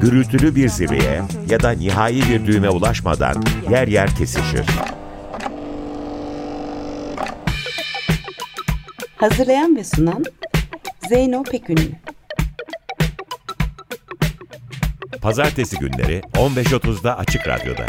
gürültülü bir zirveye ya da nihai bir düğüme ulaşmadan yer yer kesişir. Hazırlayan ve sunan Zeyno Pekünlü. Pazartesi günleri 15.30'da Açık Radyo'da.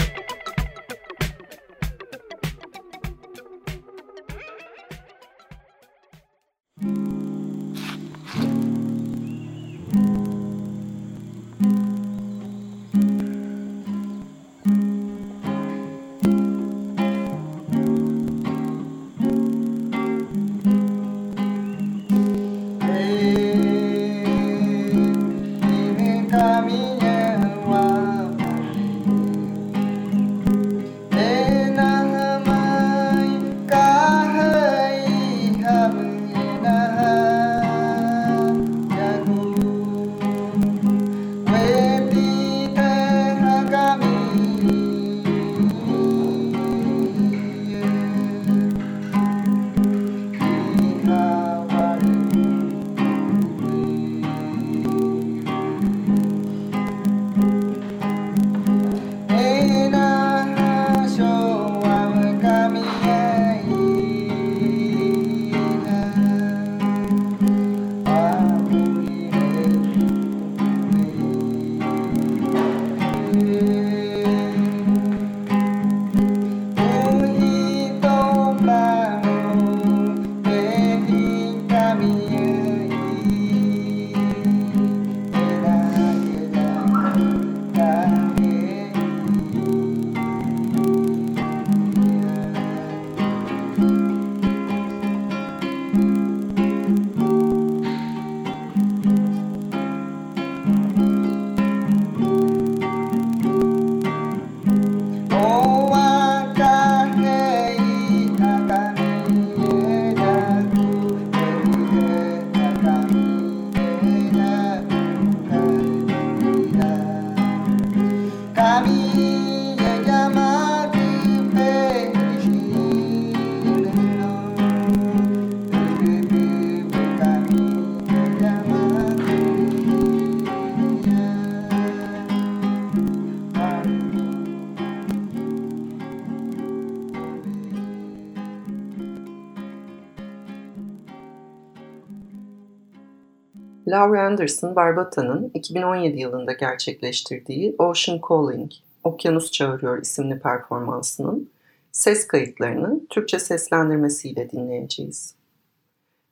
Laura Anderson Barbata'nın 2017 yılında gerçekleştirdiği Ocean Calling, Okyanus Çağırıyor isimli performansının ses kayıtlarını Türkçe seslendirmesiyle dinleyeceğiz.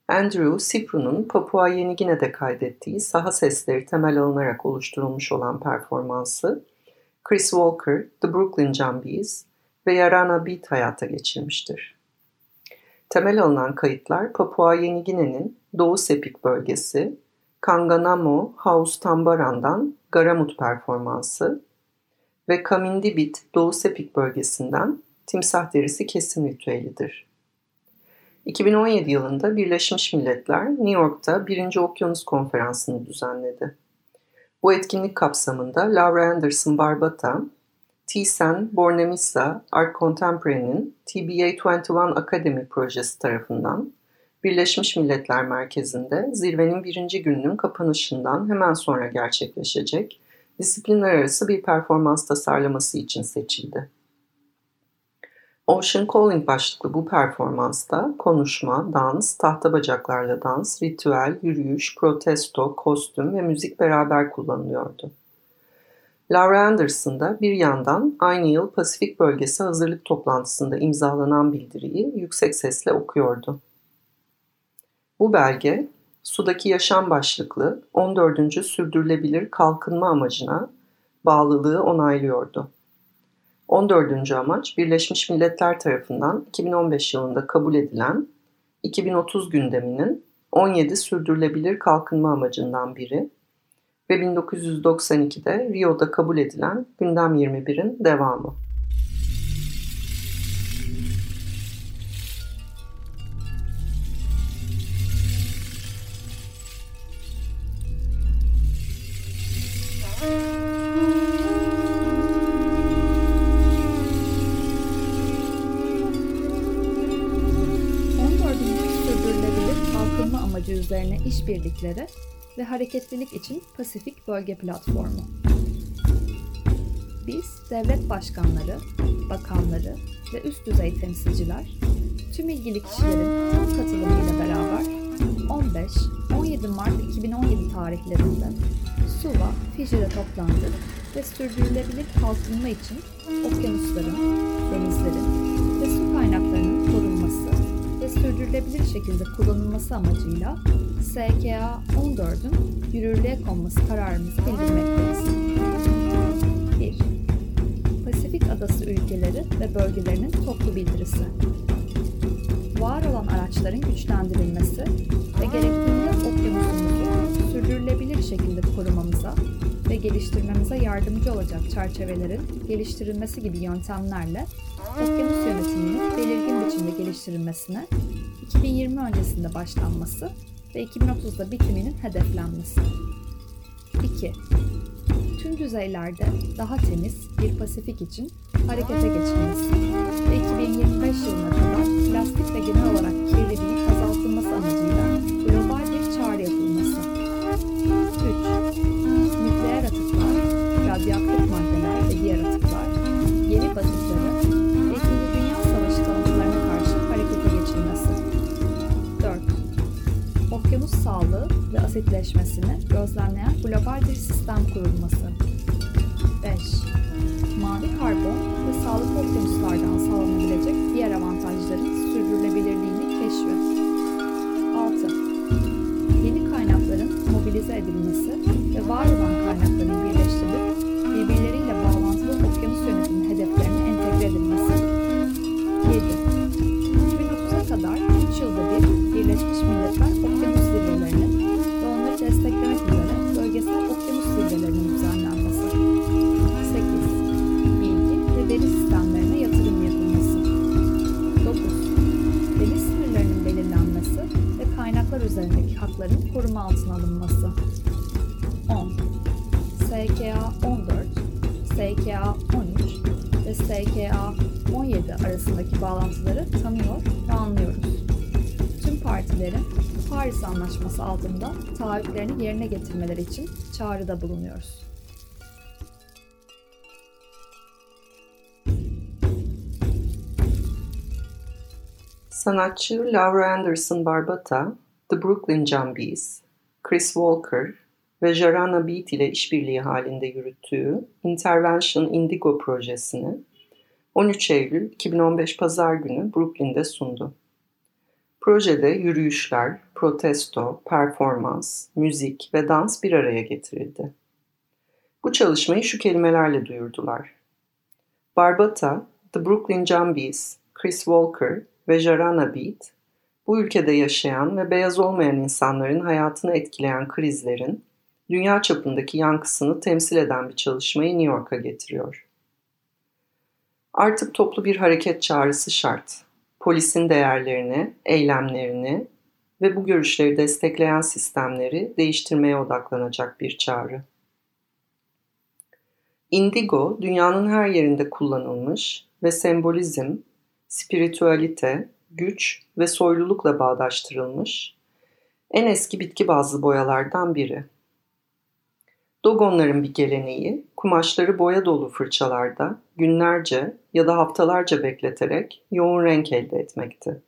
Andrew Sipru'nun Papua Yeni Gine'de kaydettiği saha sesleri temel alınarak oluşturulmuş olan performansı Chris Walker, The Brooklyn Jumbies ve Yarana Beat hayata geçirmiştir. Temel alınan kayıtlar Papua Yeni Gine'nin Doğu Sepik bölgesi Kanganamo House Tambaran'dan Garamut performansı ve Kamindibit Doğu Sepik bölgesinden Timsah Derisi Kesim Ritüelidir. 2017 yılında Birleşmiş Milletler New York'ta 1. Okyanus Konferansı'nı düzenledi. Bu etkinlik kapsamında Laura Anderson Barbata, Thyssen Bornemisza Art Contemporary'nin TBA 21 Academy projesi tarafından Birleşmiş Milletler Merkezi'nde zirvenin birinci gününün kapanışından hemen sonra gerçekleşecek disiplinler arası bir performans tasarlaması için seçildi. Ocean Calling başlıklı bu performansta konuşma, dans, tahta bacaklarla dans, ritüel, yürüyüş, protesto, kostüm ve müzik beraber kullanılıyordu. Laura Anderson da bir yandan aynı yıl Pasifik Bölgesi hazırlık toplantısında imzalanan bildiriyi yüksek sesle okuyordu. Bu belge, sudaki yaşam başlıklı 14. sürdürülebilir kalkınma amacına bağlılığı onaylıyordu. 14. amaç Birleşmiş Milletler tarafından 2015 yılında kabul edilen 2030 gündeminin 17 sürdürülebilir kalkınma amacından biri ve 1992'de Rio'da kabul edilen Gündem 21'in devamı. İşbirlikleri ve hareketlilik için Pasifik Bölge Platformu. Biz, devlet başkanları, bakanları ve üst düzey temsilciler, tüm ilgili kişilerin tam katılımıyla beraber 15-17 Mart 2017 tarihlerinde Suva, Fiji'de toplandık ve sürdürülebilir kalkınma için okyanusların, denizlerin ve su kaynaklarının korunması sürdürülebilir şekilde kullanılması amacıyla SKA 14'ün yürürlüğe konması kararımızı bildirmekteyiz. 1. Pasifik Adası ülkeleri ve bölgelerinin toplu bildirisi. Var olan araçların güçlendirilmesi ve gerektiğinde okyanusumuzu sürdürülebilir şekilde korumamıza ve geliştirmemize yardımcı olacak çerçevelerin geliştirilmesi gibi yöntemlerle okyanus yönetiminin belirgin biçimde geliştirilmesine 2020 öncesinde başlanması ve 2030'da bitiminin hedeflenmesi. 2. Tüm düzeylerde daha temiz bir Pasifik için harekete geçilmesi ve 2025 yılına kadar plastik ve genel olarak kirliliğin azaltılması amacıyla sağlığı ve asitleşmesini gözlemleyen global bir sistem kurulması. 5. Mavi karbon ve sağlıklı okyanuslardan sağlanabilecek diğer avantajların sürdürülebilirliğini keşfi. 6. Yeni kaynakların mobilize edilmesi ve var olan kaynakların altında taahhütlerini yerine getirmeleri için çağrıda bulunuyoruz. Sanatçı Laura Anderson Barbata, The Brooklyn Jumbies, Chris Walker ve Jarana Beat ile işbirliği halinde yürüttüğü Intervention Indigo projesini 13 Eylül 2015 Pazar günü Brooklyn'de sundu. Projede yürüyüşler, protesto, performans, müzik ve dans bir araya getirildi. Bu çalışmayı şu kelimelerle duyurdular. Barbata, The Brooklyn Jumbies, Chris Walker ve Jarana Beat, bu ülkede yaşayan ve beyaz olmayan insanların hayatını etkileyen krizlerin dünya çapındaki yankısını temsil eden bir çalışmayı New York'a getiriyor. Artık toplu bir hareket çağrısı şart. Polisin değerlerini, eylemlerini ve bu görüşleri destekleyen sistemleri değiştirmeye odaklanacak bir çağrı. Indigo, dünyanın her yerinde kullanılmış ve sembolizm, spiritüalite, güç ve soylulukla bağdaştırılmış en eski bitki bazlı boyalardan biri. Dogonların bir geleneği, kumaşları boya dolu fırçalarda günlerce ya da haftalarca bekleterek yoğun renk elde etmekti.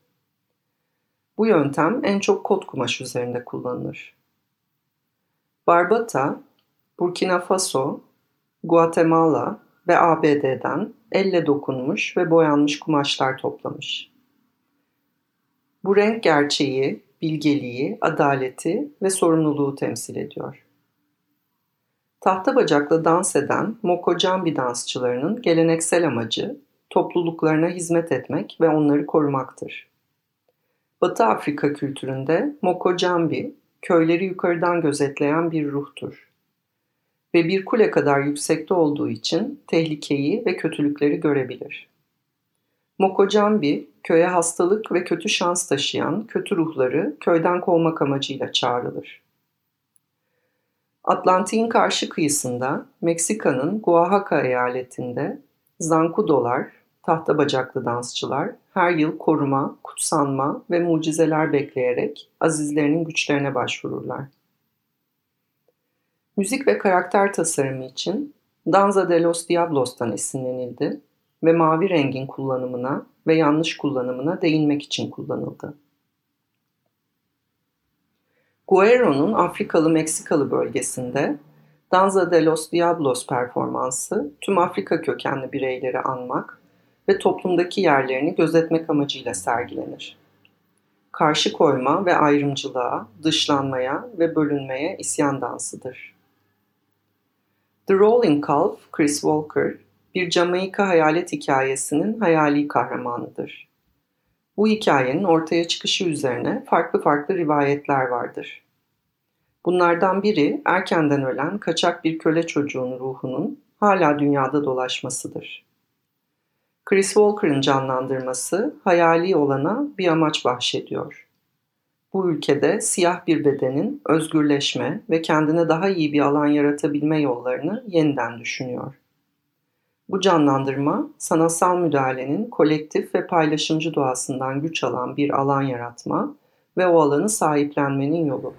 Bu yöntem en çok kot kumaş üzerinde kullanılır. Barbata, Burkina Faso, Guatemala ve ABD'den elle dokunmuş ve boyanmış kumaşlar toplamış. Bu renk gerçeği, bilgeliği, adaleti ve sorumluluğu temsil ediyor. Tahta bacakla dans eden Moko Jambi dansçılarının geleneksel amacı topluluklarına hizmet etmek ve onları korumaktır. Batı Afrika kültüründe Moko Jambi, köyleri yukarıdan gözetleyen bir ruhtur. ve bir kule kadar yüksekte olduğu için tehlikeyi ve kötülükleri görebilir. Mokocambi, köye hastalık ve kötü şans taşıyan kötü ruhları köyden kovmak amacıyla çağrılır. Atlantik'in karşı kıyısında Meksika'nın Oaxaca eyaletinde Zancudolar, tahta bacaklı dansçılar her yıl koruma, kutsanma ve mucizeler bekleyerek azizlerinin güçlerine başvururlar. Müzik ve karakter tasarımı için Danza de los Diablos'tan esinlenildi ve mavi rengin kullanımına ve yanlış kullanımına değinmek için kullanıldı. Guerro'nun Afrikalı Meksikalı bölgesinde Danza de los Diablos performansı tüm Afrika kökenli bireyleri anmak ve toplumdaki yerlerini gözetmek amacıyla sergilenir. Karşı koyma ve ayrımcılığa, dışlanmaya ve bölünmeye isyan dansıdır. The Rolling Calf, Chris Walker, bir Jamaika hayalet hikayesinin hayali kahramanıdır. Bu hikayenin ortaya çıkışı üzerine farklı farklı rivayetler vardır. Bunlardan biri erkenden ölen kaçak bir köle çocuğun ruhunun hala dünyada dolaşmasıdır. Chris Walker'ın canlandırması hayali olana bir amaç bahşediyor. Bu ülkede siyah bir bedenin özgürleşme ve kendine daha iyi bir alan yaratabilme yollarını yeniden düşünüyor. Bu canlandırma, sanatsal müdahalenin kolektif ve paylaşımcı doğasından güç alan bir alan yaratma ve o alanı sahiplenmenin yolu.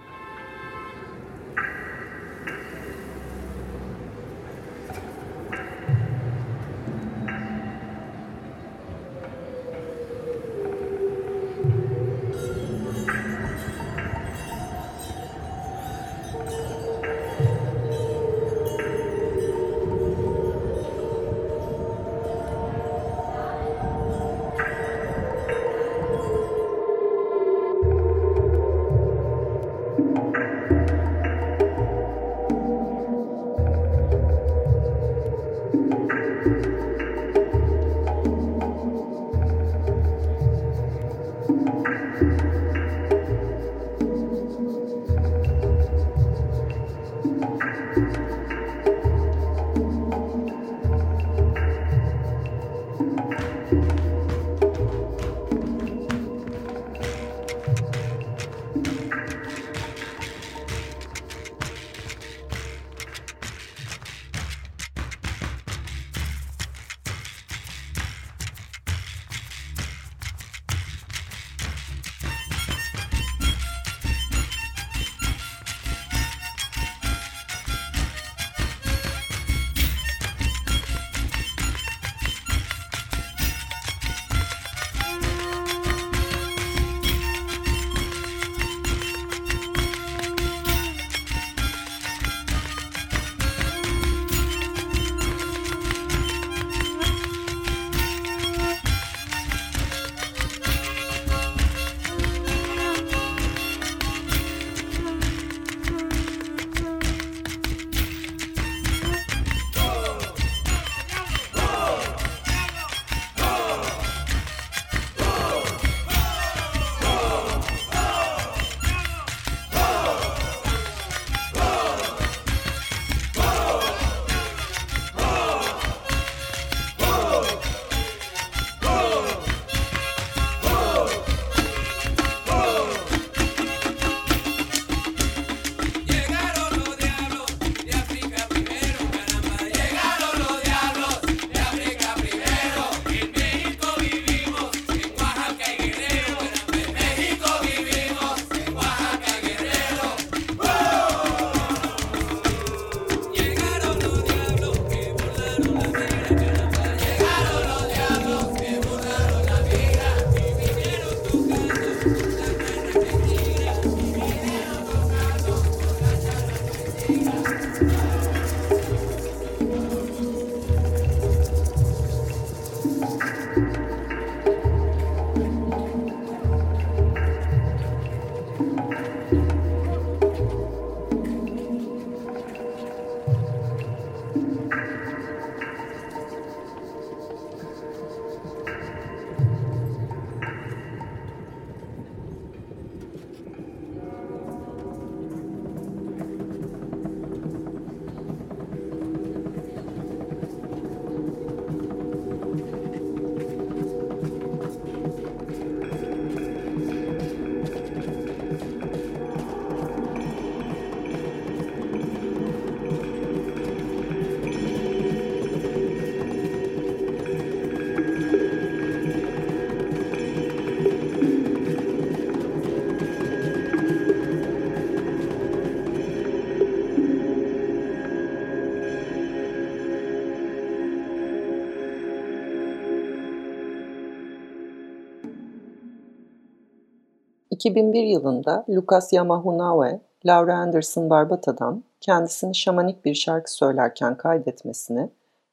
2001 yılında Lucas Yamahunawe, Laura Anderson Barbata'dan kendisini şamanik bir şarkı söylerken kaydetmesini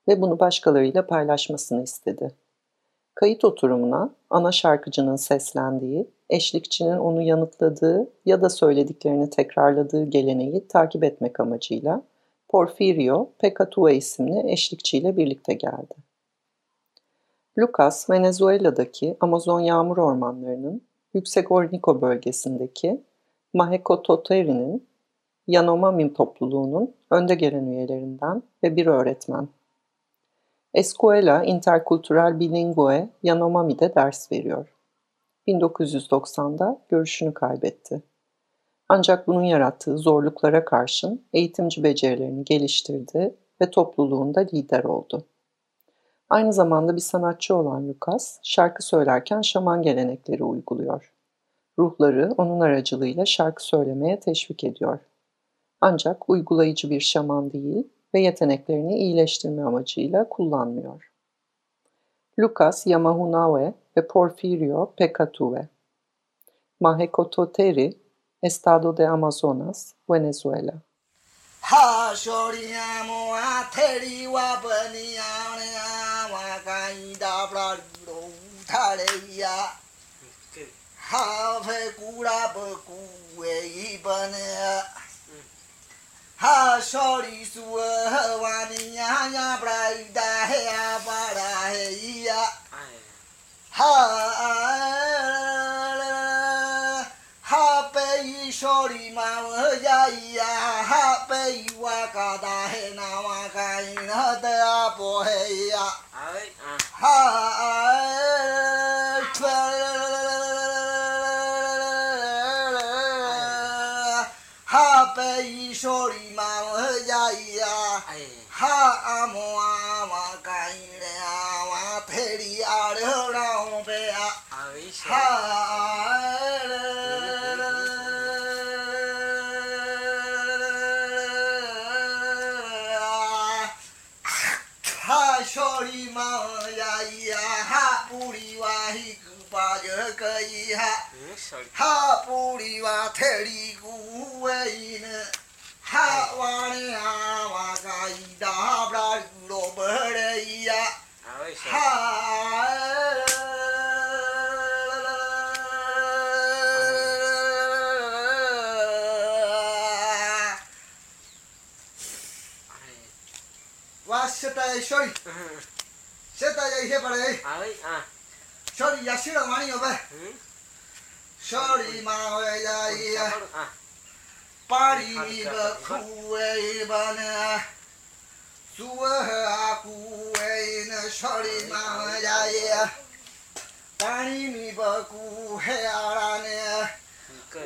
ve bunu başkalarıyla paylaşmasını istedi. Kayıt oturumuna ana şarkıcının seslendiği, eşlikçinin onu yanıtladığı ya da söylediklerini tekrarladığı geleneği takip etmek amacıyla Porfirio Pecatue isimli eşlikçiyle birlikte geldi. Lucas, Venezuela'daki Amazon yağmur ormanlarının Yüksek Ornico bölgesindeki Mahekototeri'nin Yanomami topluluğunun önde gelen üyelerinden ve bir öğretmen. Escuela Intercultural Bilingue Yanomami'de ders veriyor. 1990'da görüşünü kaybetti. Ancak bunun yarattığı zorluklara karşın eğitimci becerilerini geliştirdi ve topluluğunda lider oldu. Aynı zamanda bir sanatçı olan Lucas, şarkı söylerken şaman gelenekleri uyguluyor. Ruhları onun aracılığıyla şarkı söylemeye teşvik ediyor. Ancak uygulayıcı bir şaman değil ve yeteneklerini iyileştirme amacıyla kullanmıyor. Lucas Yamahunawe ve Porfirio Pecatue Mahekototeri, Estado de Amazonas, Venezuela Ha पाई दाबड़ा लो उठाड़ैया हाफ कूड़ा बकुए बन हा सॉरी सुवानिया या बड़ाई दाया बड़ा है या हा shori ma ya ya ha pe wa ka da he na wa ka na da po he ya ha ha pe shori ma ya ya ha amo 하뿌리와 테리구웨이는 하와니 하와가이다 브라이로 버레이야 하 वास्यताय सॉरी सेता जाई हे पड़े हां हां सॉरी यासिरा वाणी हो बे शरी मावे जाई। पारी बखुए बन। सुह आकुए न शरी मावे जाई। पानी है। आराने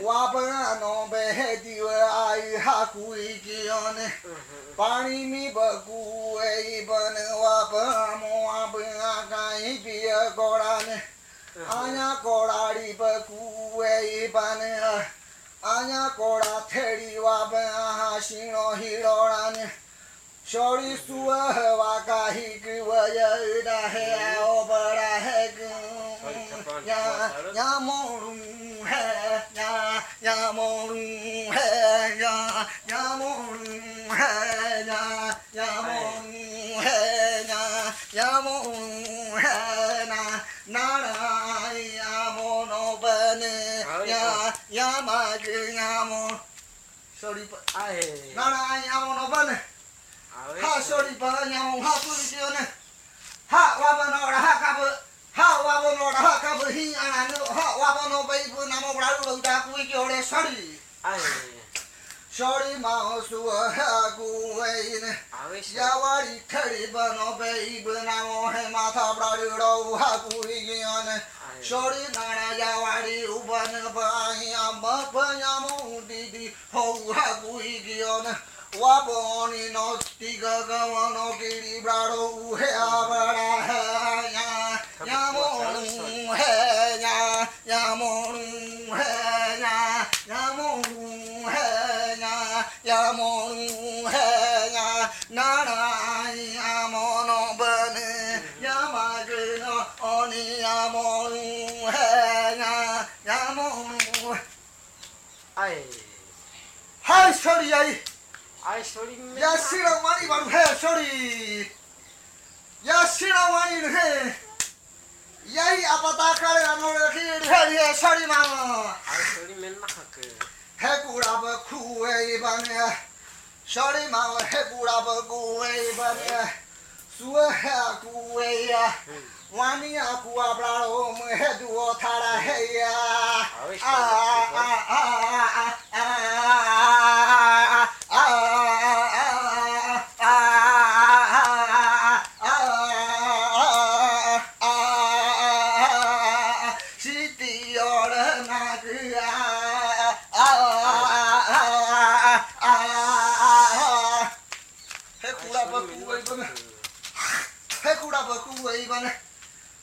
वापनो बहे दिव आई हाकुई कियोन। पानी मी बकुए बन। કોડાડી પર કુવે બન આયા કોડા થેડી વાબન આહા શીણો હીરોડા ને શોરી સુવા હવા કાહી કવય ડા હે ઓ બડા હે ગું યા યા મોરું હે યા યા મોરું હે યા યા મોરું હે યા યા મોરું હે યા યા મોરું હે ના ના Yamagingamo Soripa Ae Nana Ayamo no bane. Ha sorry Soripa Ayamo Ha Purisione Ha Wabanora Ha Kabu. Ha Wabanora Ha Kabu. Hi Ananu Ha Wabano Baibu Namo Ralu Da Kuikiore Sori Ae Sori Mao Suwa Ha Guweine Yawari Karibano Baibu Namo He Mata Bralu Ha Kuikione Sori Nana Yawari ဖညာမုံတီတီဟောဟာကူဤကယောနဝါဘောနီနောတိကကဝနောကိရိဘရာရောဥဟေအဘရာဟယ आए। Hi sorry I. आई सॉरी या सीड़ा वाणी बार है सॉरी। या सीड़ा वाणी है। यही अपता करे अनोड़ की है ये सॉरी मामा आई सॉरी मैं ना हक है कूड़ा बखुए बने। सॉरी मामा है कूड़ा बखुए बने। सुअ है कुए वानी आकुआ ब्राड़ो मुहे दुओ थारा है या आ आ आ आ Hey, cool up, cool, even. Hey, cool up, cool, even.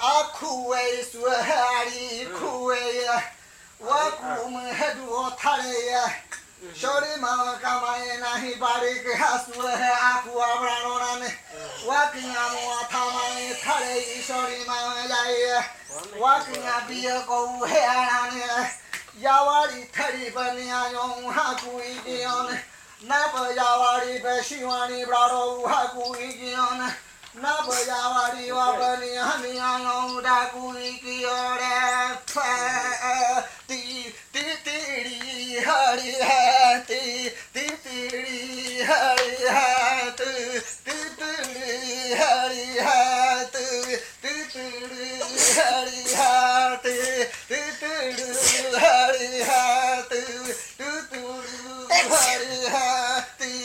啊，苦为说的苦为呀，我苦们还多他的呀。शौरी मामा का माये नाही बारी के हसुल है आकु आवरानो नाने वाकिया मुआ था माये थारे ही शौरी मामा जाये वाकिया बिया को है आने यावारी थरी बनिया यों हाकु इगियों ने नब यावारी बेशिवानी ब्रारो हाकु इगियों ने नबजावारीमा हामी आउँदा कुकी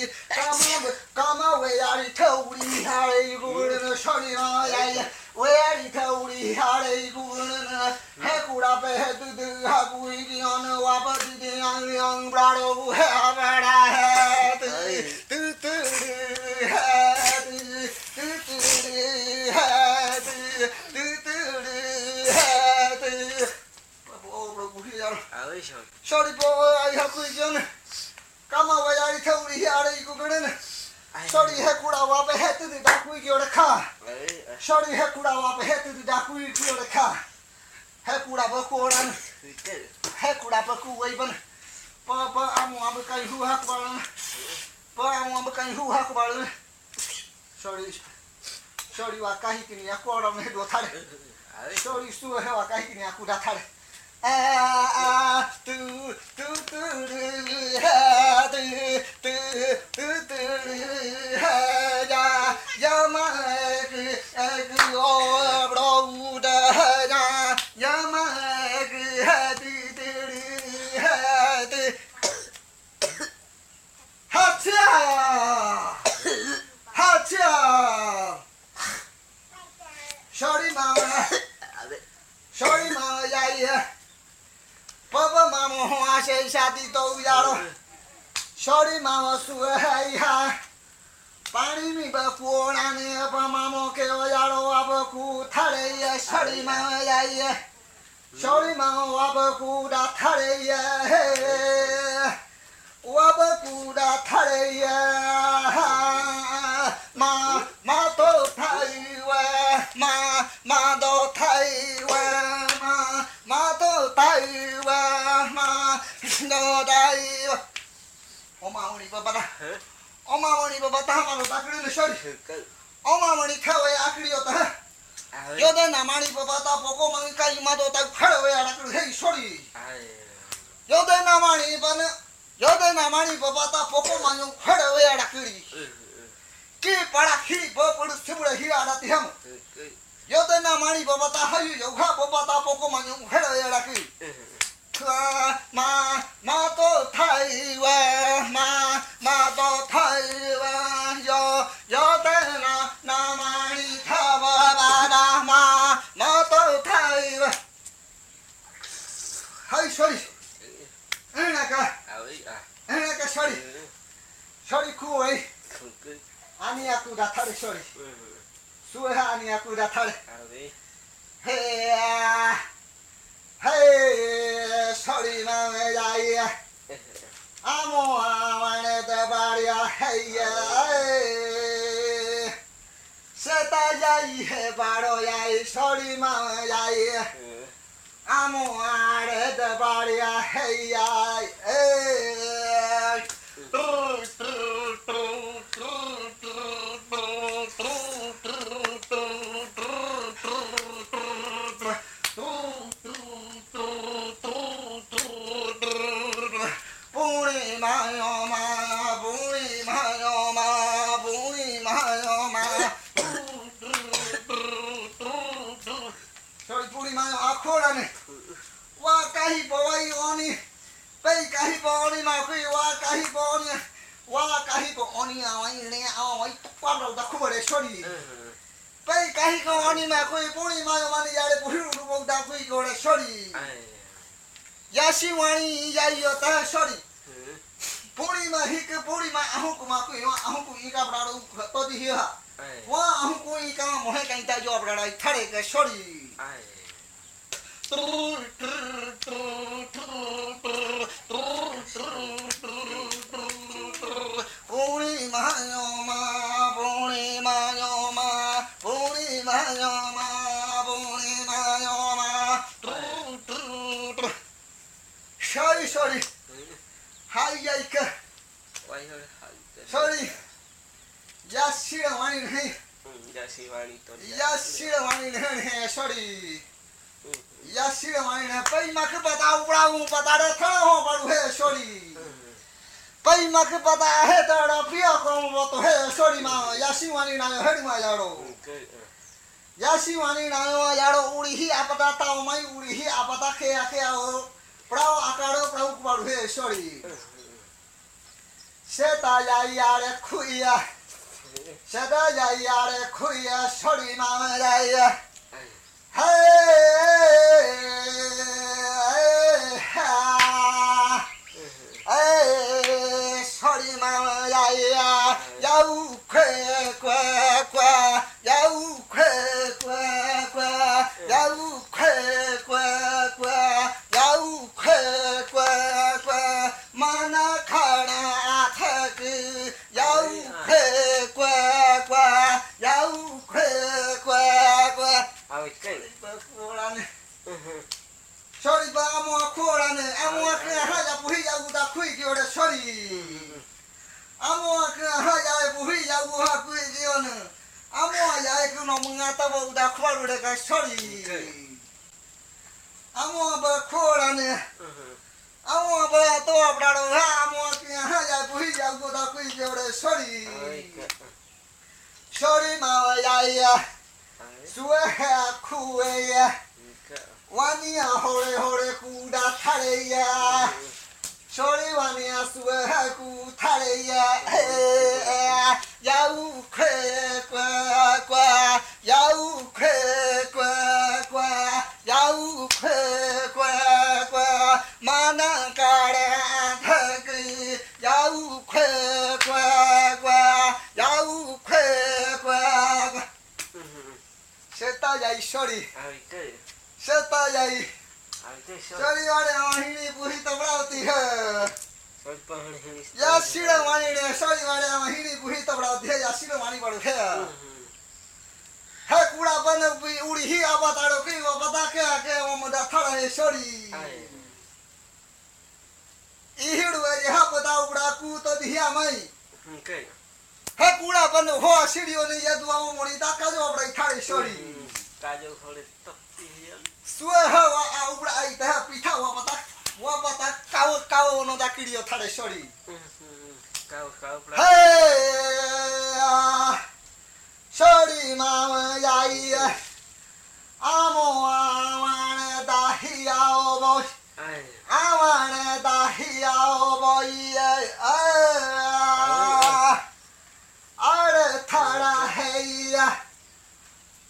아이 까마 까마 외야리 터우리 하래 이구는 소리나야야 외야리 터우리 하래 이구는 해구라 배드드 하고 이리는 와버디디 양양 브라로 해바라 쇼리 보이 하고 이제는 कामा वजारी थोड़ी ही आड़े को गणन सॉरी है कुड़ा वाप है तो तेरे डाकू की ओर रखा। सॉरी है कुड़ा वाप है तो तेरे डाकू की ओर रखा। है कुड़ा बकू ओरन है कुड़ा बकू वही बन। प प आम आम कहीं हुआ कुबालन प आम आम कहीं हुआ कुबालन सॉरी सॉरी वाकाही किन्हीं आकू ओरन है दो थारे। सॉरी स्तू है वाकाही किन्हीं आकू डाथारे Shorty mama. Shorty mama, yeah, yeah. Papa mama hoa shay shati to yaro. Shorty mama suhe ha. Pani mi ba kuona ne pa mama ke o yaro aba ku thare ye shorty mama ya ye. Shorty mama aba ku da thare ye. Aba ku da thare ye. mamoni babata. O mamoni babata hamaro takri le shori. O mamoni khawe akri ota. Yoda namani babata poko mangi kai mado tak khawe akri hei shori. Yoda namani bana yoda namani babata poko mangi khawe akri. Ki para hi bapur sibura hi adati ham. Yoda namani babata hayu yoga babata poko mangi khawe akri. ままと台はままと台はよよてな名前たわばらままと台ははい処理えなかえなか処理処理食おい兄役だたれ処理すえ兄役だたれへえ Hey, sorry, man, yeah, yeah. I'm on the barrier, hey, yeah. Set a yay, baro, yay, sorry, man, yeah, yeah. I'm on the barrier, hey, yeah, yeah. Yasi wani wanted, yeah, you're that, shori. Hik puri ma ahu ku ma kui wa ahu ku ika bra ro to di hi ha. Wa ahu ku ika ma mohe kai ta jo bra rai thare ke sorry. Puri ma yo ma, puri ma yo ma, puri ma yo ma, puri ma yo ma. Sorry यशिरवाणी नहीं यशिरवाणी नहीं है सॉरी यशिरवाणी नहीं पई मख बता उपड़ा हूँ बता रे थण हो पड़ू है सॉरी पई मख बता है तड़ा प्रिय को वो तो है सॉरी माँ यशिवाणी ना हेड मा जाड़ो यशिवाणी ना जाड़ो उड़ी ही आपता ताऊ मई उड़ी ही आपता खे आखे आओ पड़ाओ आकाड़ो प्रभु पड़ू है sorry 세다야야레 쿠이야 세다야야레 쿠이야 소리 마음라야 헤이 소리 마음라야 야우쾌쾌쾌 야우쾌쾌쾌 야우 sorry ba amo khora ne amo akne ha ja puhi ja gu da khui ki ore sorry amo akne ha ja puhi ja gu ha khui ji on amo ja ek no munga ta ba u da khwar ore ka sorry amo ba khora ne amo ba to abdaro ha amo akne ha ja puhi ja gu da khui ki ore sorry sorry ma ya ya suwe ha khuwe ya 我尼，好嘞好嘞，姑达塔嘞呀！小丽娃尼啊，苏啊哈姑塔嘞呀！嘿，幺五块乖乖，幺五块乖乖，幺五块乖乖，马南格嘞他个幺五块乖乖，幺五块乖乖。嗯哼，小大姐的。哎，对。શતાયાઈ શનિવારે વાહિણી પૂરી તબડાવતી હે. યાસીડે વાણીને શનિવારે વાહિણી પૂરી તબડાવતી હે. યાસીડે વાણી પડે હે. હે કુડા બને ઉડી હી આબા તાડો કઈ બધા કે કે ઓમ દાથાડા હે સોરી ઈહડુ એ હા બધા ઉડા કુ તો દિયા મઈ કે હે કુડા બને હો સીડીઓ ને યદવાઓ મોણી તાકા જો આપણે થાળી શરી કાજો ખોળે તો suaha wa aura itaha pitha wa pata wa pata kau kau no dakiri yo thare shori kau kau hey shori mama yai amo awane dahiya o boy awane dahiya o boy are thara heya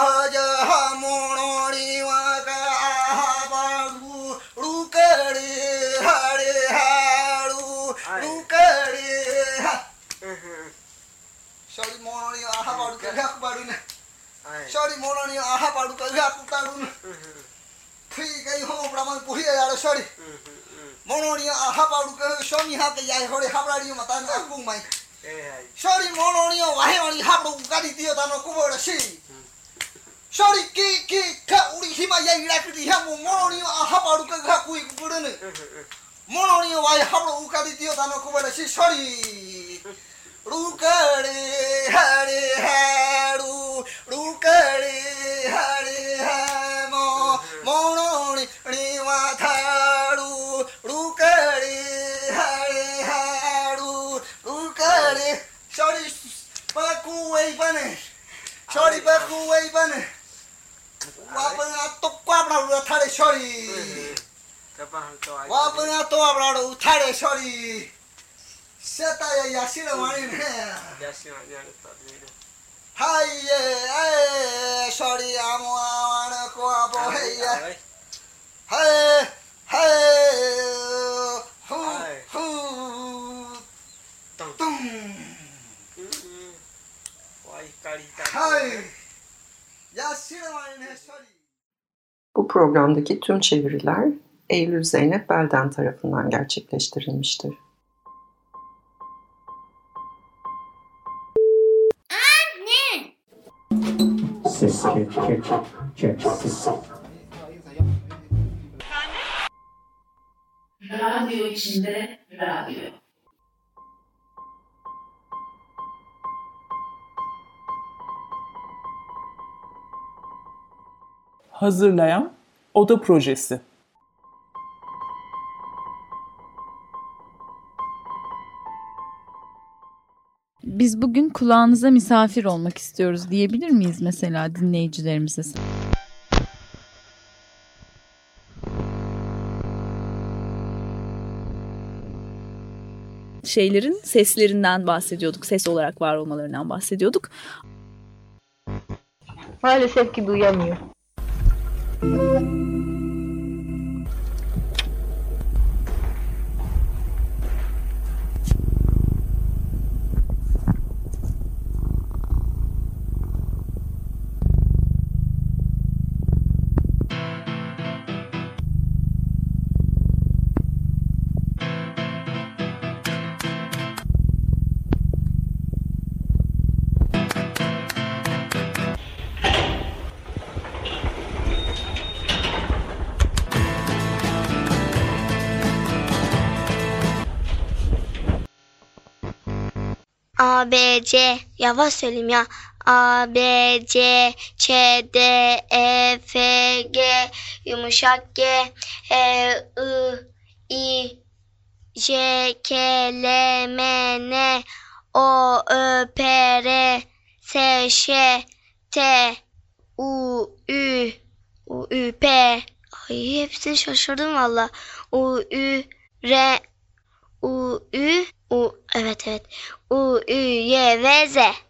अज हमोणी वागू रुकड़े हड़े हाड़ू रुकड़े सॉरी मोणी आहा पाडू कभी आप पाडू ना सॉरी मोणी आहा पाडू कभी आप पाडू ना ठीक है हो प्रमाण पुही यार सॉरी मोणी आहा पाडू कभी सोनी हाँ के यार होड़े हाबड़ाड़ी मतान अकुमाई Sorry, mono niyo, wahe wani hablo kukadi tiyo tano kubo da shi. 셔리 끼끼가 우리 히마야 이라크디 향무 모노니와 하바루가 갖고 있고 부르는 모노니와 와이 하브로 우카리 뛰어다는 코바라시 셔리 루카리 하리 하루 루카리 하리 하모 모노니 니와 타루 루카리 하리 하루 루카리 셔리 바쿠웨이 바네 셔리 바쿠웨이 바네 વાપણા તો આપણા અથાડે છોડી વાપણા તો આપણા ઉઠાડે છોડી સેતા યાસીને વાણી ને હાય એ છોડી આમો આણ કો આબો હૈયા હાય હાય હુ હુ તું તું વાઈ કાળી હાય Bu programdaki tüm çeviriler Eylül Zeynep Belden tarafından gerçekleştirilmiştir. Ses çek çek çek ses. Radyo içinde radyo. Hazırlayan Oda Projesi Biz bugün kulağınıza misafir olmak istiyoruz diyebilir miyiz mesela dinleyicilerimize? şeylerin seslerinden bahsediyorduk. Ses olarak var olmalarından bahsediyorduk. Maalesef ki duyamıyor. A, C. Yavaş söyleyeyim ya. A, B, C, Ç, D, E, F, G, yumuşak G, E, I, I, J, K, L, M, N, O, Ö, P, R, S, Ş, T, U, Ü, U, Ü, P. Ay hepsini şaşırdım valla. U, Ü, R, U, Ü, U, evet evet. U, Ü, Y ve Z.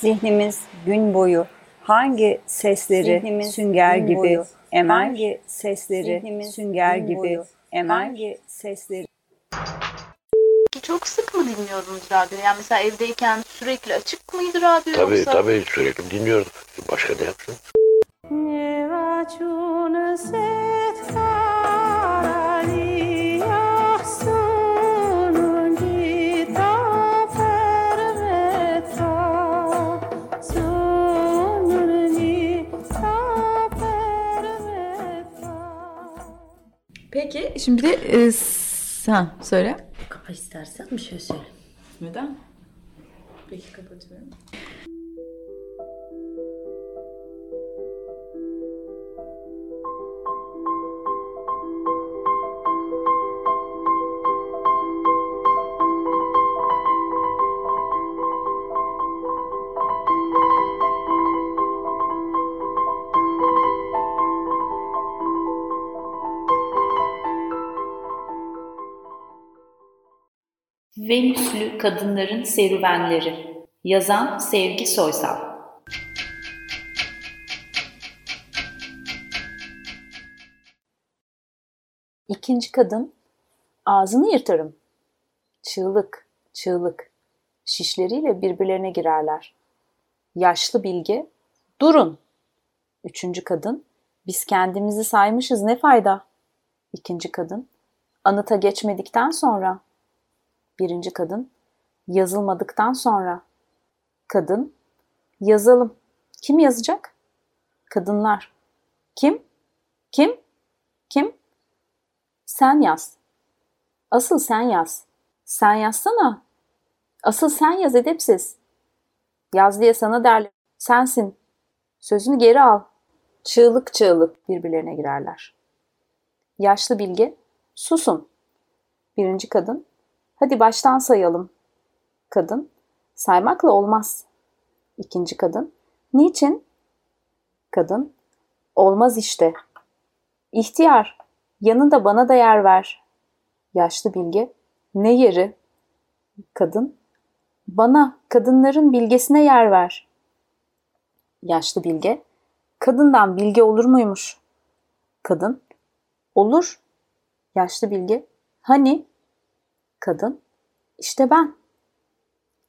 Zihnimiz gün boyu hangi sesleri Zihnimiz sünger gün gibi boyu emer? hangi sesleri Zihnimiz sünger gün gibi boyu emer? hangi sesleri Çok sık mı dinliyordunuz radyo? Yani mesela evdeyken sürekli açık mıydı radyo Tabii yoksa? tabii sürekli dinliyorduk. Başka ne yapsın? Peki şimdi de e, sen söyle. Kapa istersen bir şey söyle. Neden? Peki kapatıyorum. Venüslü Kadınların Serüvenleri Yazan Sevgi Soysal İkinci kadın ağzını yırtarım. Çığlık, çığlık. Şişleriyle birbirlerine girerler. Yaşlı bilge, durun. Üçüncü kadın, biz kendimizi saymışız ne fayda. İkinci kadın, anıta geçmedikten sonra. Birinci kadın, yazılmadıktan sonra. Kadın, yazalım. Kim yazacak? Kadınlar. Kim? Kim? Kim? Sen yaz. Asıl sen yaz. Sen yazsana. Asıl sen yaz edepsiz. Yaz diye sana derler. Sensin. Sözünü geri al. Çığlık çığlık birbirlerine girerler. Yaşlı bilge, susun. Birinci kadın, hadi baştan sayalım. Kadın, saymakla olmaz. İkinci kadın, niçin? Kadın, olmaz işte. İhtiyar, yanında bana da yer ver. Yaşlı bilge, ne yeri? Kadın, bana, kadınların bilgesine yer ver. Yaşlı bilge, kadından bilge olur muymuş? Kadın, olur. Yaşlı bilge, hani? Kadın, işte ben.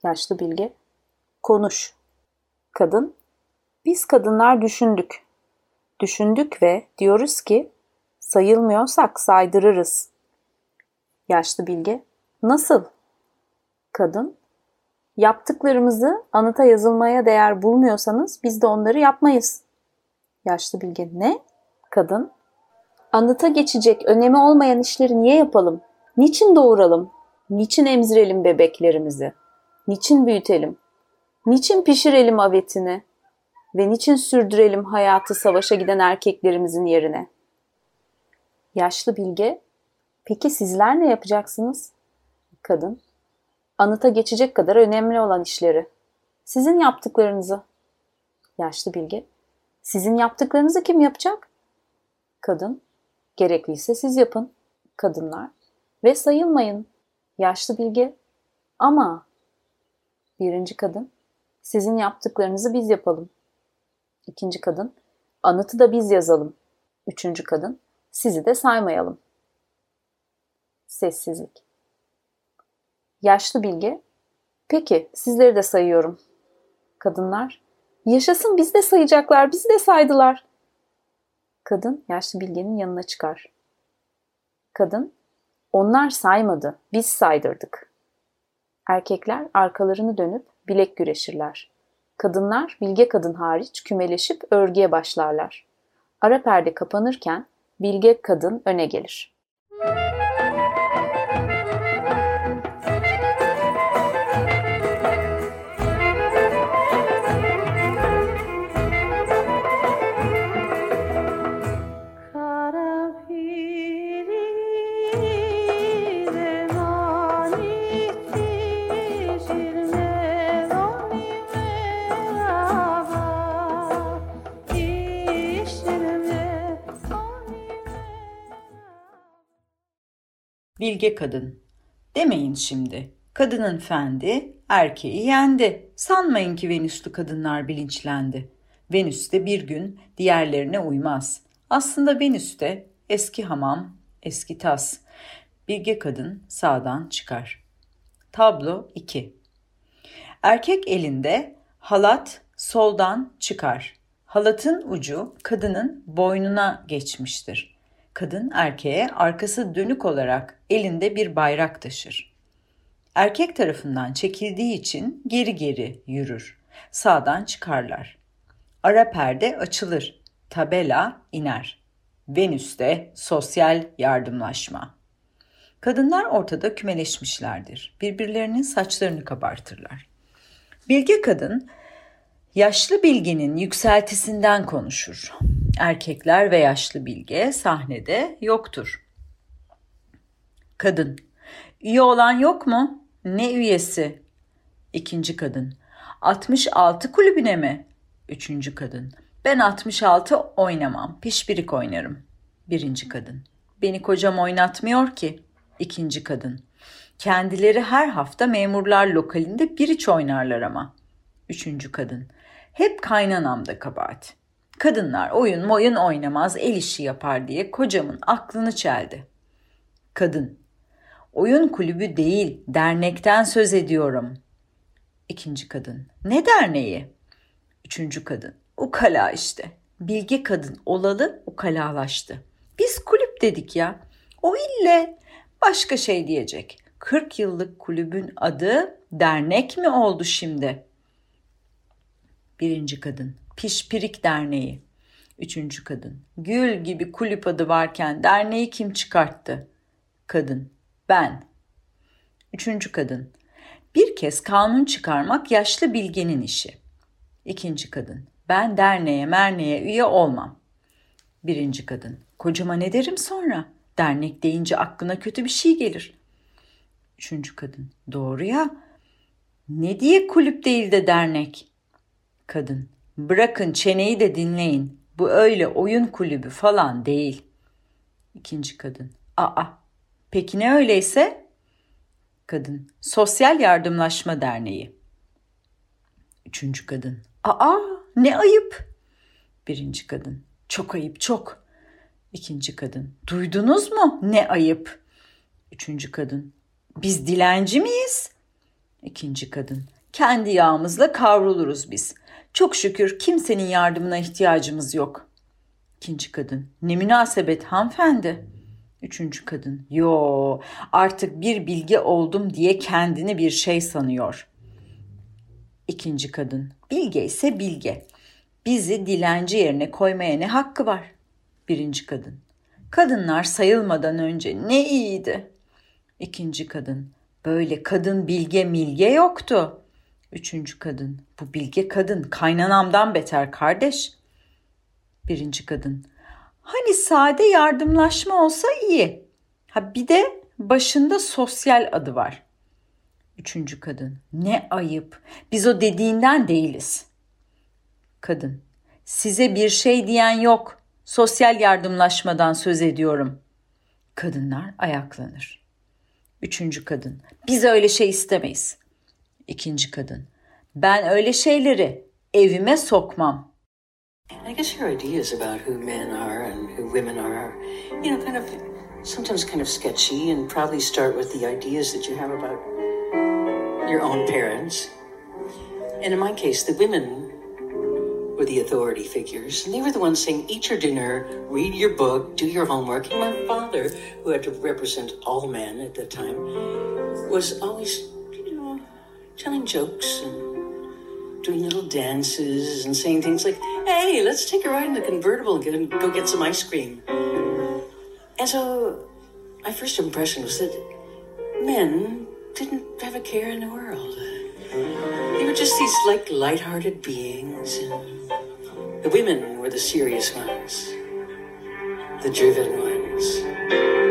Yaşlı bilge, konuş. Kadın, biz kadınlar düşündük. Düşündük ve diyoruz ki sayılmıyorsak saydırırız. Yaşlı bilge, nasıl? Kadın, yaptıklarımızı anıta yazılmaya değer bulmuyorsanız biz de onları yapmayız. Yaşlı bilge, ne? Kadın, anıta geçecek önemi olmayan işleri niye yapalım? Niçin doğuralım? Niçin emzirelim bebeklerimizi? Niçin büyütelim? Niçin pişirelim avetini? Ve niçin sürdürelim hayatı savaşa giden erkeklerimizin yerine? Yaşlı bilge, peki sizler ne yapacaksınız? Kadın, anıta geçecek kadar önemli olan işleri. Sizin yaptıklarınızı. Yaşlı bilge, sizin yaptıklarınızı kim yapacak? Kadın, gerekliyse siz yapın. Kadınlar, ve sayılmayın. Yaşlı bilge, ama birinci kadın, sizin yaptıklarınızı biz yapalım. İkinci kadın, anıtı da biz yazalım. Üçüncü kadın, sizi de saymayalım. Sessizlik. Yaşlı bilge, peki sizleri de sayıyorum. Kadınlar, yaşasın biz de sayacaklar, bizi de saydılar. Kadın yaşlı bilgenin yanına çıkar. Kadın, onlar saymadı, biz saydırdık. Erkekler arkalarını dönüp bilek güreşirler. Kadınlar bilge kadın hariç kümeleşip örgüye başlarlar. Ara perde kapanırken bilge kadın öne gelir. Bilge kadın. Demeyin şimdi. Kadının fendi, erkeği yendi. Sanmayın ki Venüslü kadınlar bilinçlendi. Venüs de bir gün diğerlerine uymaz. Aslında Venüs de eski hamam, eski tas. Bilge kadın sağdan çıkar. Tablo 2 Erkek elinde halat soldan çıkar. Halatın ucu kadının boynuna geçmiştir. Kadın erkeğe arkası dönük olarak elinde bir bayrak taşır. Erkek tarafından çekildiği için geri geri yürür. Sağdan çıkarlar. Ara perde açılır. Tabela iner. Venüs'te sosyal yardımlaşma. Kadınlar ortada kümeleşmişlerdir. Birbirlerinin saçlarını kabartırlar. Bilge kadın yaşlı bilgenin yükseltisinden konuşur. Erkekler ve yaşlı bilge sahnede yoktur. Kadın Üye olan yok mu? Ne üyesi? İkinci kadın. 66 kulübüne mi? Üçüncü kadın. Ben 66 oynamam. Pişpirik oynarım. Birinci kadın. Beni kocam oynatmıyor ki. İkinci kadın. Kendileri her hafta memurlar lokalinde bir iç oynarlar ama. Üçüncü kadın. Hep kaynanamda kabahat. Kadınlar oyun moyun oynamaz el işi yapar diye kocamın aklını çeldi. Kadın. Oyun kulübü değil, dernekten söz ediyorum. İkinci kadın. Ne derneği? Üçüncü kadın. Ukala işte. Bilge kadın olalı ukalalaştı. Biz kulüp dedik ya. O ille başka şey diyecek. 40 yıllık kulübün adı dernek mi oldu şimdi? Birinci kadın. Pişpirik Derneği. Üçüncü kadın. Gül gibi kulüp adı varken derneği kim çıkarttı? Kadın. Ben. Üçüncü kadın. Bir kez kanun çıkarmak yaşlı bilgenin işi. İkinci kadın. Ben derneğe merneğe üye olmam. Birinci kadın. Kocama ne derim sonra? Dernek deyince aklına kötü bir şey gelir. Üçüncü kadın. Doğru ya. Ne diye kulüp değil de dernek? Kadın. Bırakın çeneyi de dinleyin. Bu öyle oyun kulübü falan değil. İkinci kadın. Aa, peki ne öyleyse? Kadın. Sosyal Yardımlaşma Derneği. Üçüncü kadın. Aa, ne ayıp. Birinci kadın. Çok ayıp, çok. İkinci kadın. Duydunuz mu? Ne ayıp. Üçüncü kadın. Biz dilenci miyiz? İkinci kadın. Kendi yağımızla kavruluruz biz. Çok şükür kimsenin yardımına ihtiyacımız yok. İkinci kadın. Ne münasebet hanımefendi. Üçüncü kadın. Yo artık bir bilgi oldum diye kendini bir şey sanıyor. İkinci kadın. Bilge ise bilge. Bizi dilenci yerine koymaya ne hakkı var? Birinci kadın. Kadınlar sayılmadan önce ne iyiydi. İkinci kadın. Böyle kadın bilge milge yoktu. Üçüncü kadın. Bu bilge kadın kaynanamdan beter kardeş. Birinci kadın. Hani sade yardımlaşma olsa iyi. Ha bir de başında sosyal adı var. Üçüncü kadın. Ne ayıp. Biz o dediğinden değiliz. Kadın. Size bir şey diyen yok. Sosyal yardımlaşmadan söz ediyorum. Kadınlar ayaklanır. Üçüncü kadın. Biz öyle şey istemeyiz. İkinci kadın. Ben öyle şeyleri evime sokmam. I guess your ideas about who men are and who women are you know, kind of sometimes kind of sketchy and probably start with the ideas that you have about your own parents. And in my case, the women were the authority figures, and they were the ones saying, eat your dinner, read your book, do your homework. And my father, who had to represent all men at that time, was always, telling jokes and doing little dances and saying things like, hey, let's take a ride in the convertible and go get some ice cream. And so my first impression was that men didn't have a care in the world. They were just these like light-hearted beings. The women were the serious ones, the driven ones.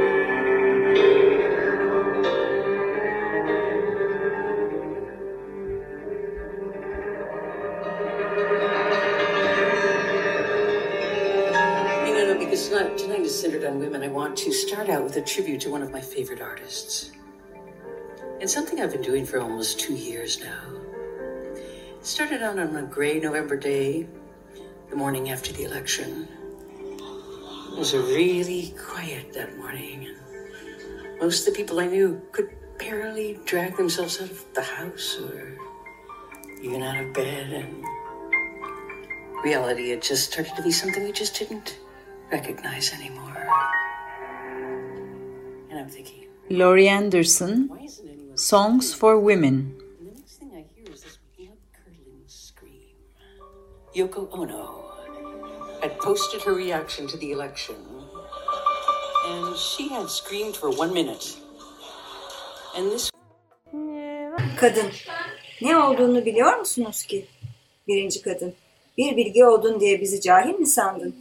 Centered on women, I want to start out with a tribute to one of my favorite artists. It's something I've been doing for almost two years now. It started out on a gray November day, the morning after the election. It was really quiet that morning. and Most of the people I knew could barely drag themselves out of the house or even out of bed, and reality had just started to be something we just didn't recognize anymore. And I'm thinking, Laurie Anderson, Songs for Women. Yoko Ono had posted her reaction to the election, and she had screamed for one minute. And this Kadın. Ne olduğunu biliyor musunuz ki? Birinci kadın. Bir bilgi oldun diye bizi cahil mi sandın?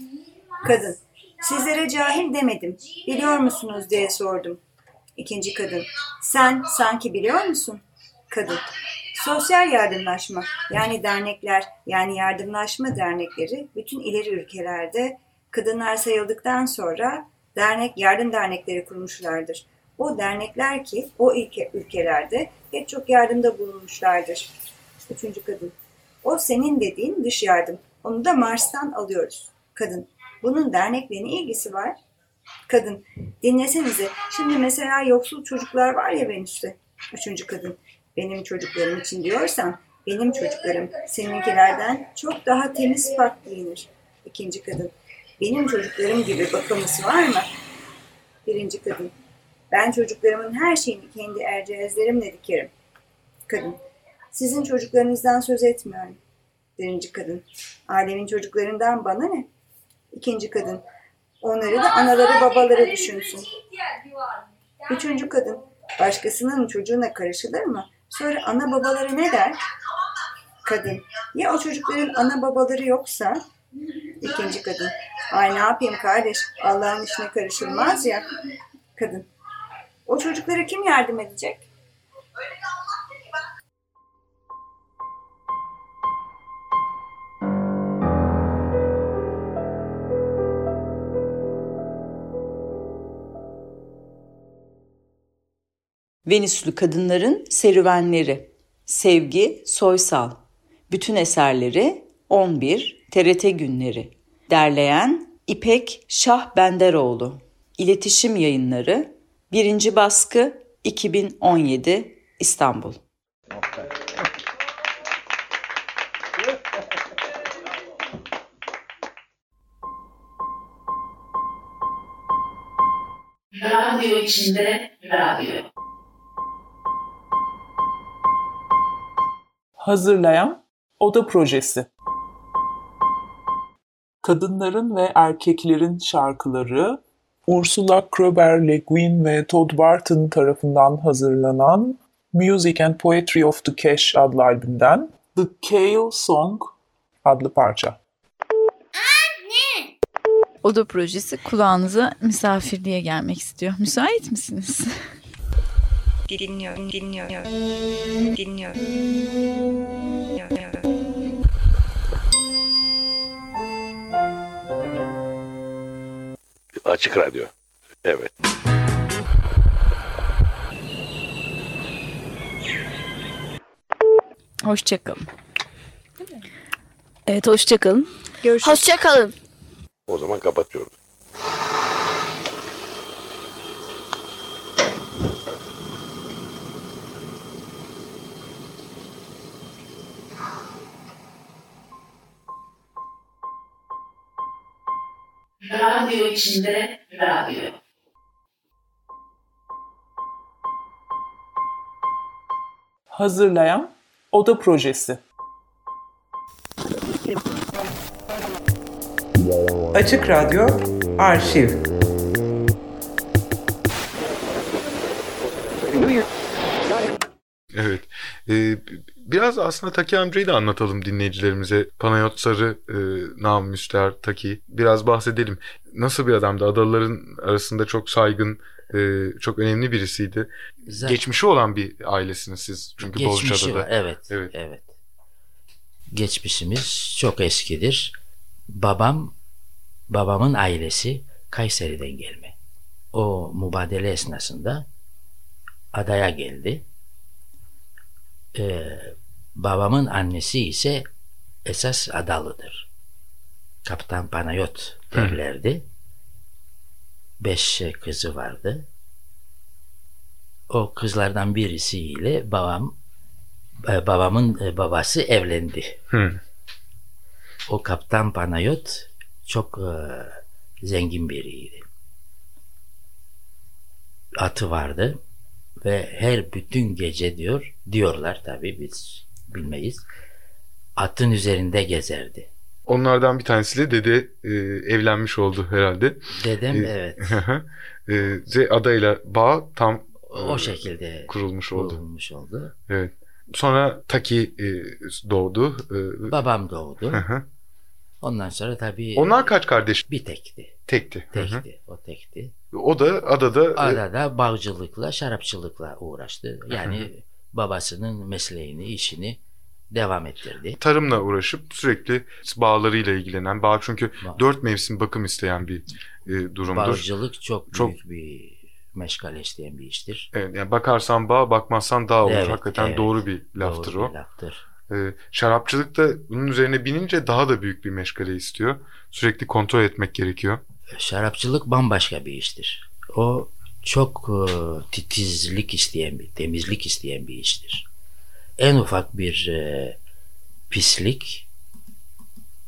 Kadın. Sizlere cahil demedim. Biliyor musunuz diye sordum. İkinci kadın. Sen sanki biliyor musun? Kadın. Sosyal yardımlaşma yani dernekler yani yardımlaşma dernekleri bütün ileri ülkelerde kadınlar sayıldıktan sonra dernek yardım dernekleri kurmuşlardır. O dernekler ki o ülke, ülkelerde pek çok yardımda bulunmuşlardır. Üçüncü kadın. O senin dediğin dış yardım. Onu da Mars'tan alıyoruz. Kadın. Bunun dernekle ne ilgisi var? Kadın. Dinlesenize. Şimdi mesela yoksul çocuklar var ya Venüs'te. Üçüncü kadın. Benim çocuklarım için diyorsan benim çocuklarım seninkilerden çok daha temiz pak giyinir. İkinci kadın. Benim çocuklarım gibi bakımlısı var mı? Birinci kadın. Ben çocuklarımın her şeyini kendi erciyeslerimle dikerim. Kadın. Sizin çocuklarınızdan söz etmiyorum. Birinci kadın. Alemin çocuklarından bana ne? İkinci kadın. Onları da anaları babaları düşünsün. Üçüncü kadın. Başkasının çocuğuna karışılır mı? Sonra ana babaları ne der? Kadın. Ya o çocukların ana babaları yoksa? İkinci kadın. Ay ne yapayım kardeş? Allah'ın işine karışılmaz ya. Kadın. O çocuklara kim yardım edecek? Venüslü Kadınların Serüvenleri Sevgi Soysal Bütün eserleri 11 TRT Günleri Derleyen İpek Şah Benderoğlu İletişim Yayınları 1. baskı 2017 İstanbul Radyo içinde radyo. Hazırlayan Oda Projesi Kadınların ve Erkeklerin Şarkıları Ursula Kroeber Le Guin ve Todd Barton tarafından hazırlanan Music and Poetry of the Cash adlı albümden The Kale Song adlı parça. Oda projesi kulağınıza misafirliğe gelmek istiyor. Müsait misiniz? Dinliyorum, dinliyorum, dinliyorum. Açık radyo. Evet. Hoşçakalın. Evet hoşçakalın. Görüşürüz. Hoşçakalın. O zaman kapatıyorum. Radyo içinde radyo. Hazırlayan Oda Projesi Açık Radyo Arşiv Evet. Ee, biraz aslında Taki amcayı da anlatalım dinleyicilerimize. Panayot Sarı, e, Nam Müster Taki. Biraz bahsedelim. Nasıl bir adamdı? Adalıların arasında çok saygın, e, çok önemli birisiydi. Zaten- Geçmişi olan bir ailesiniz siz. Çünkü Geçmişi Bozcaada'da. var, evet, evet. Geçmişimiz çok eskidir. Babam, babamın ailesi Kayseri'den gelme. O mübadele esnasında adaya geldi. Ee, babamın annesi ise esas adalıdır. Kaptan Panayot derlerdi. Beş kızı vardı. O kızlardan birisiyle babam e, babamın e, babası evlendi. Hı. O Kaptan Panayot çok e, zengin biriydi. Atı vardı ve her bütün gece diyor diyorlar tabii biz bilmeyiz. Atın üzerinde gezerdi. Onlardan bir tanesiyle dede e, evlenmiş oldu herhalde. Dedem E, evet. e, adayla bağ tam O e, şekilde kurulmuş oldu. kurulmuş oldu. Evet. Sonra Taki e, doğdu. E, Babam doğdu. Ondan sonra tabii Onlar kaç kardeş? bir tekti. Tekti. Hı hı. Tekti. O tekti. O da adada e, Arada bağcılıkla, şarapçılıkla uğraştı. Yani babasının mesleğini, işini devam ettirdi. tarımla uğraşıp sürekli bağlarıyla ilgilenen, bağ çünkü dört mevsim bakım isteyen bir e, durumdur. Bağcılık çok, Çok- büyük bir meşgale isteyen bir iştir. Evet, yani bakarsan bağ, bakmazsan dağ olur. Evet, Hakikaten evet. doğru bir laftır Doğru o. bir laftır. Ee, şarapçılık da bunun üzerine binince daha da büyük bir meşgale istiyor. Sürekli kontrol etmek gerekiyor. Şarapçılık bambaşka bir iştir. O çok e, titizlik isteyen bir, temizlik isteyen bir iştir. En ufak bir e, pislik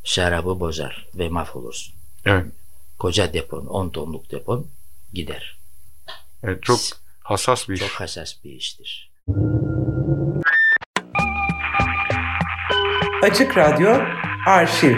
şarabı bozar ve mahvolursun. Evet. Koca depon, 10 tonluk depon gider. Evet, çok hassas bir iş. Çok hassas bir iştir. Açık Radyo Arşiv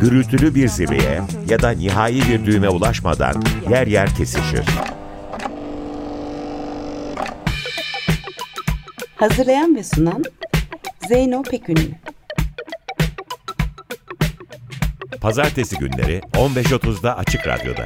gürültülü bir zirveye ya da nihai bir düğüme ulaşmadan yer yer kesişir. Hazırlayan ve sunan Zeyno Pekünlü. Pazartesi günleri 15.30'da Açık Radyo'da.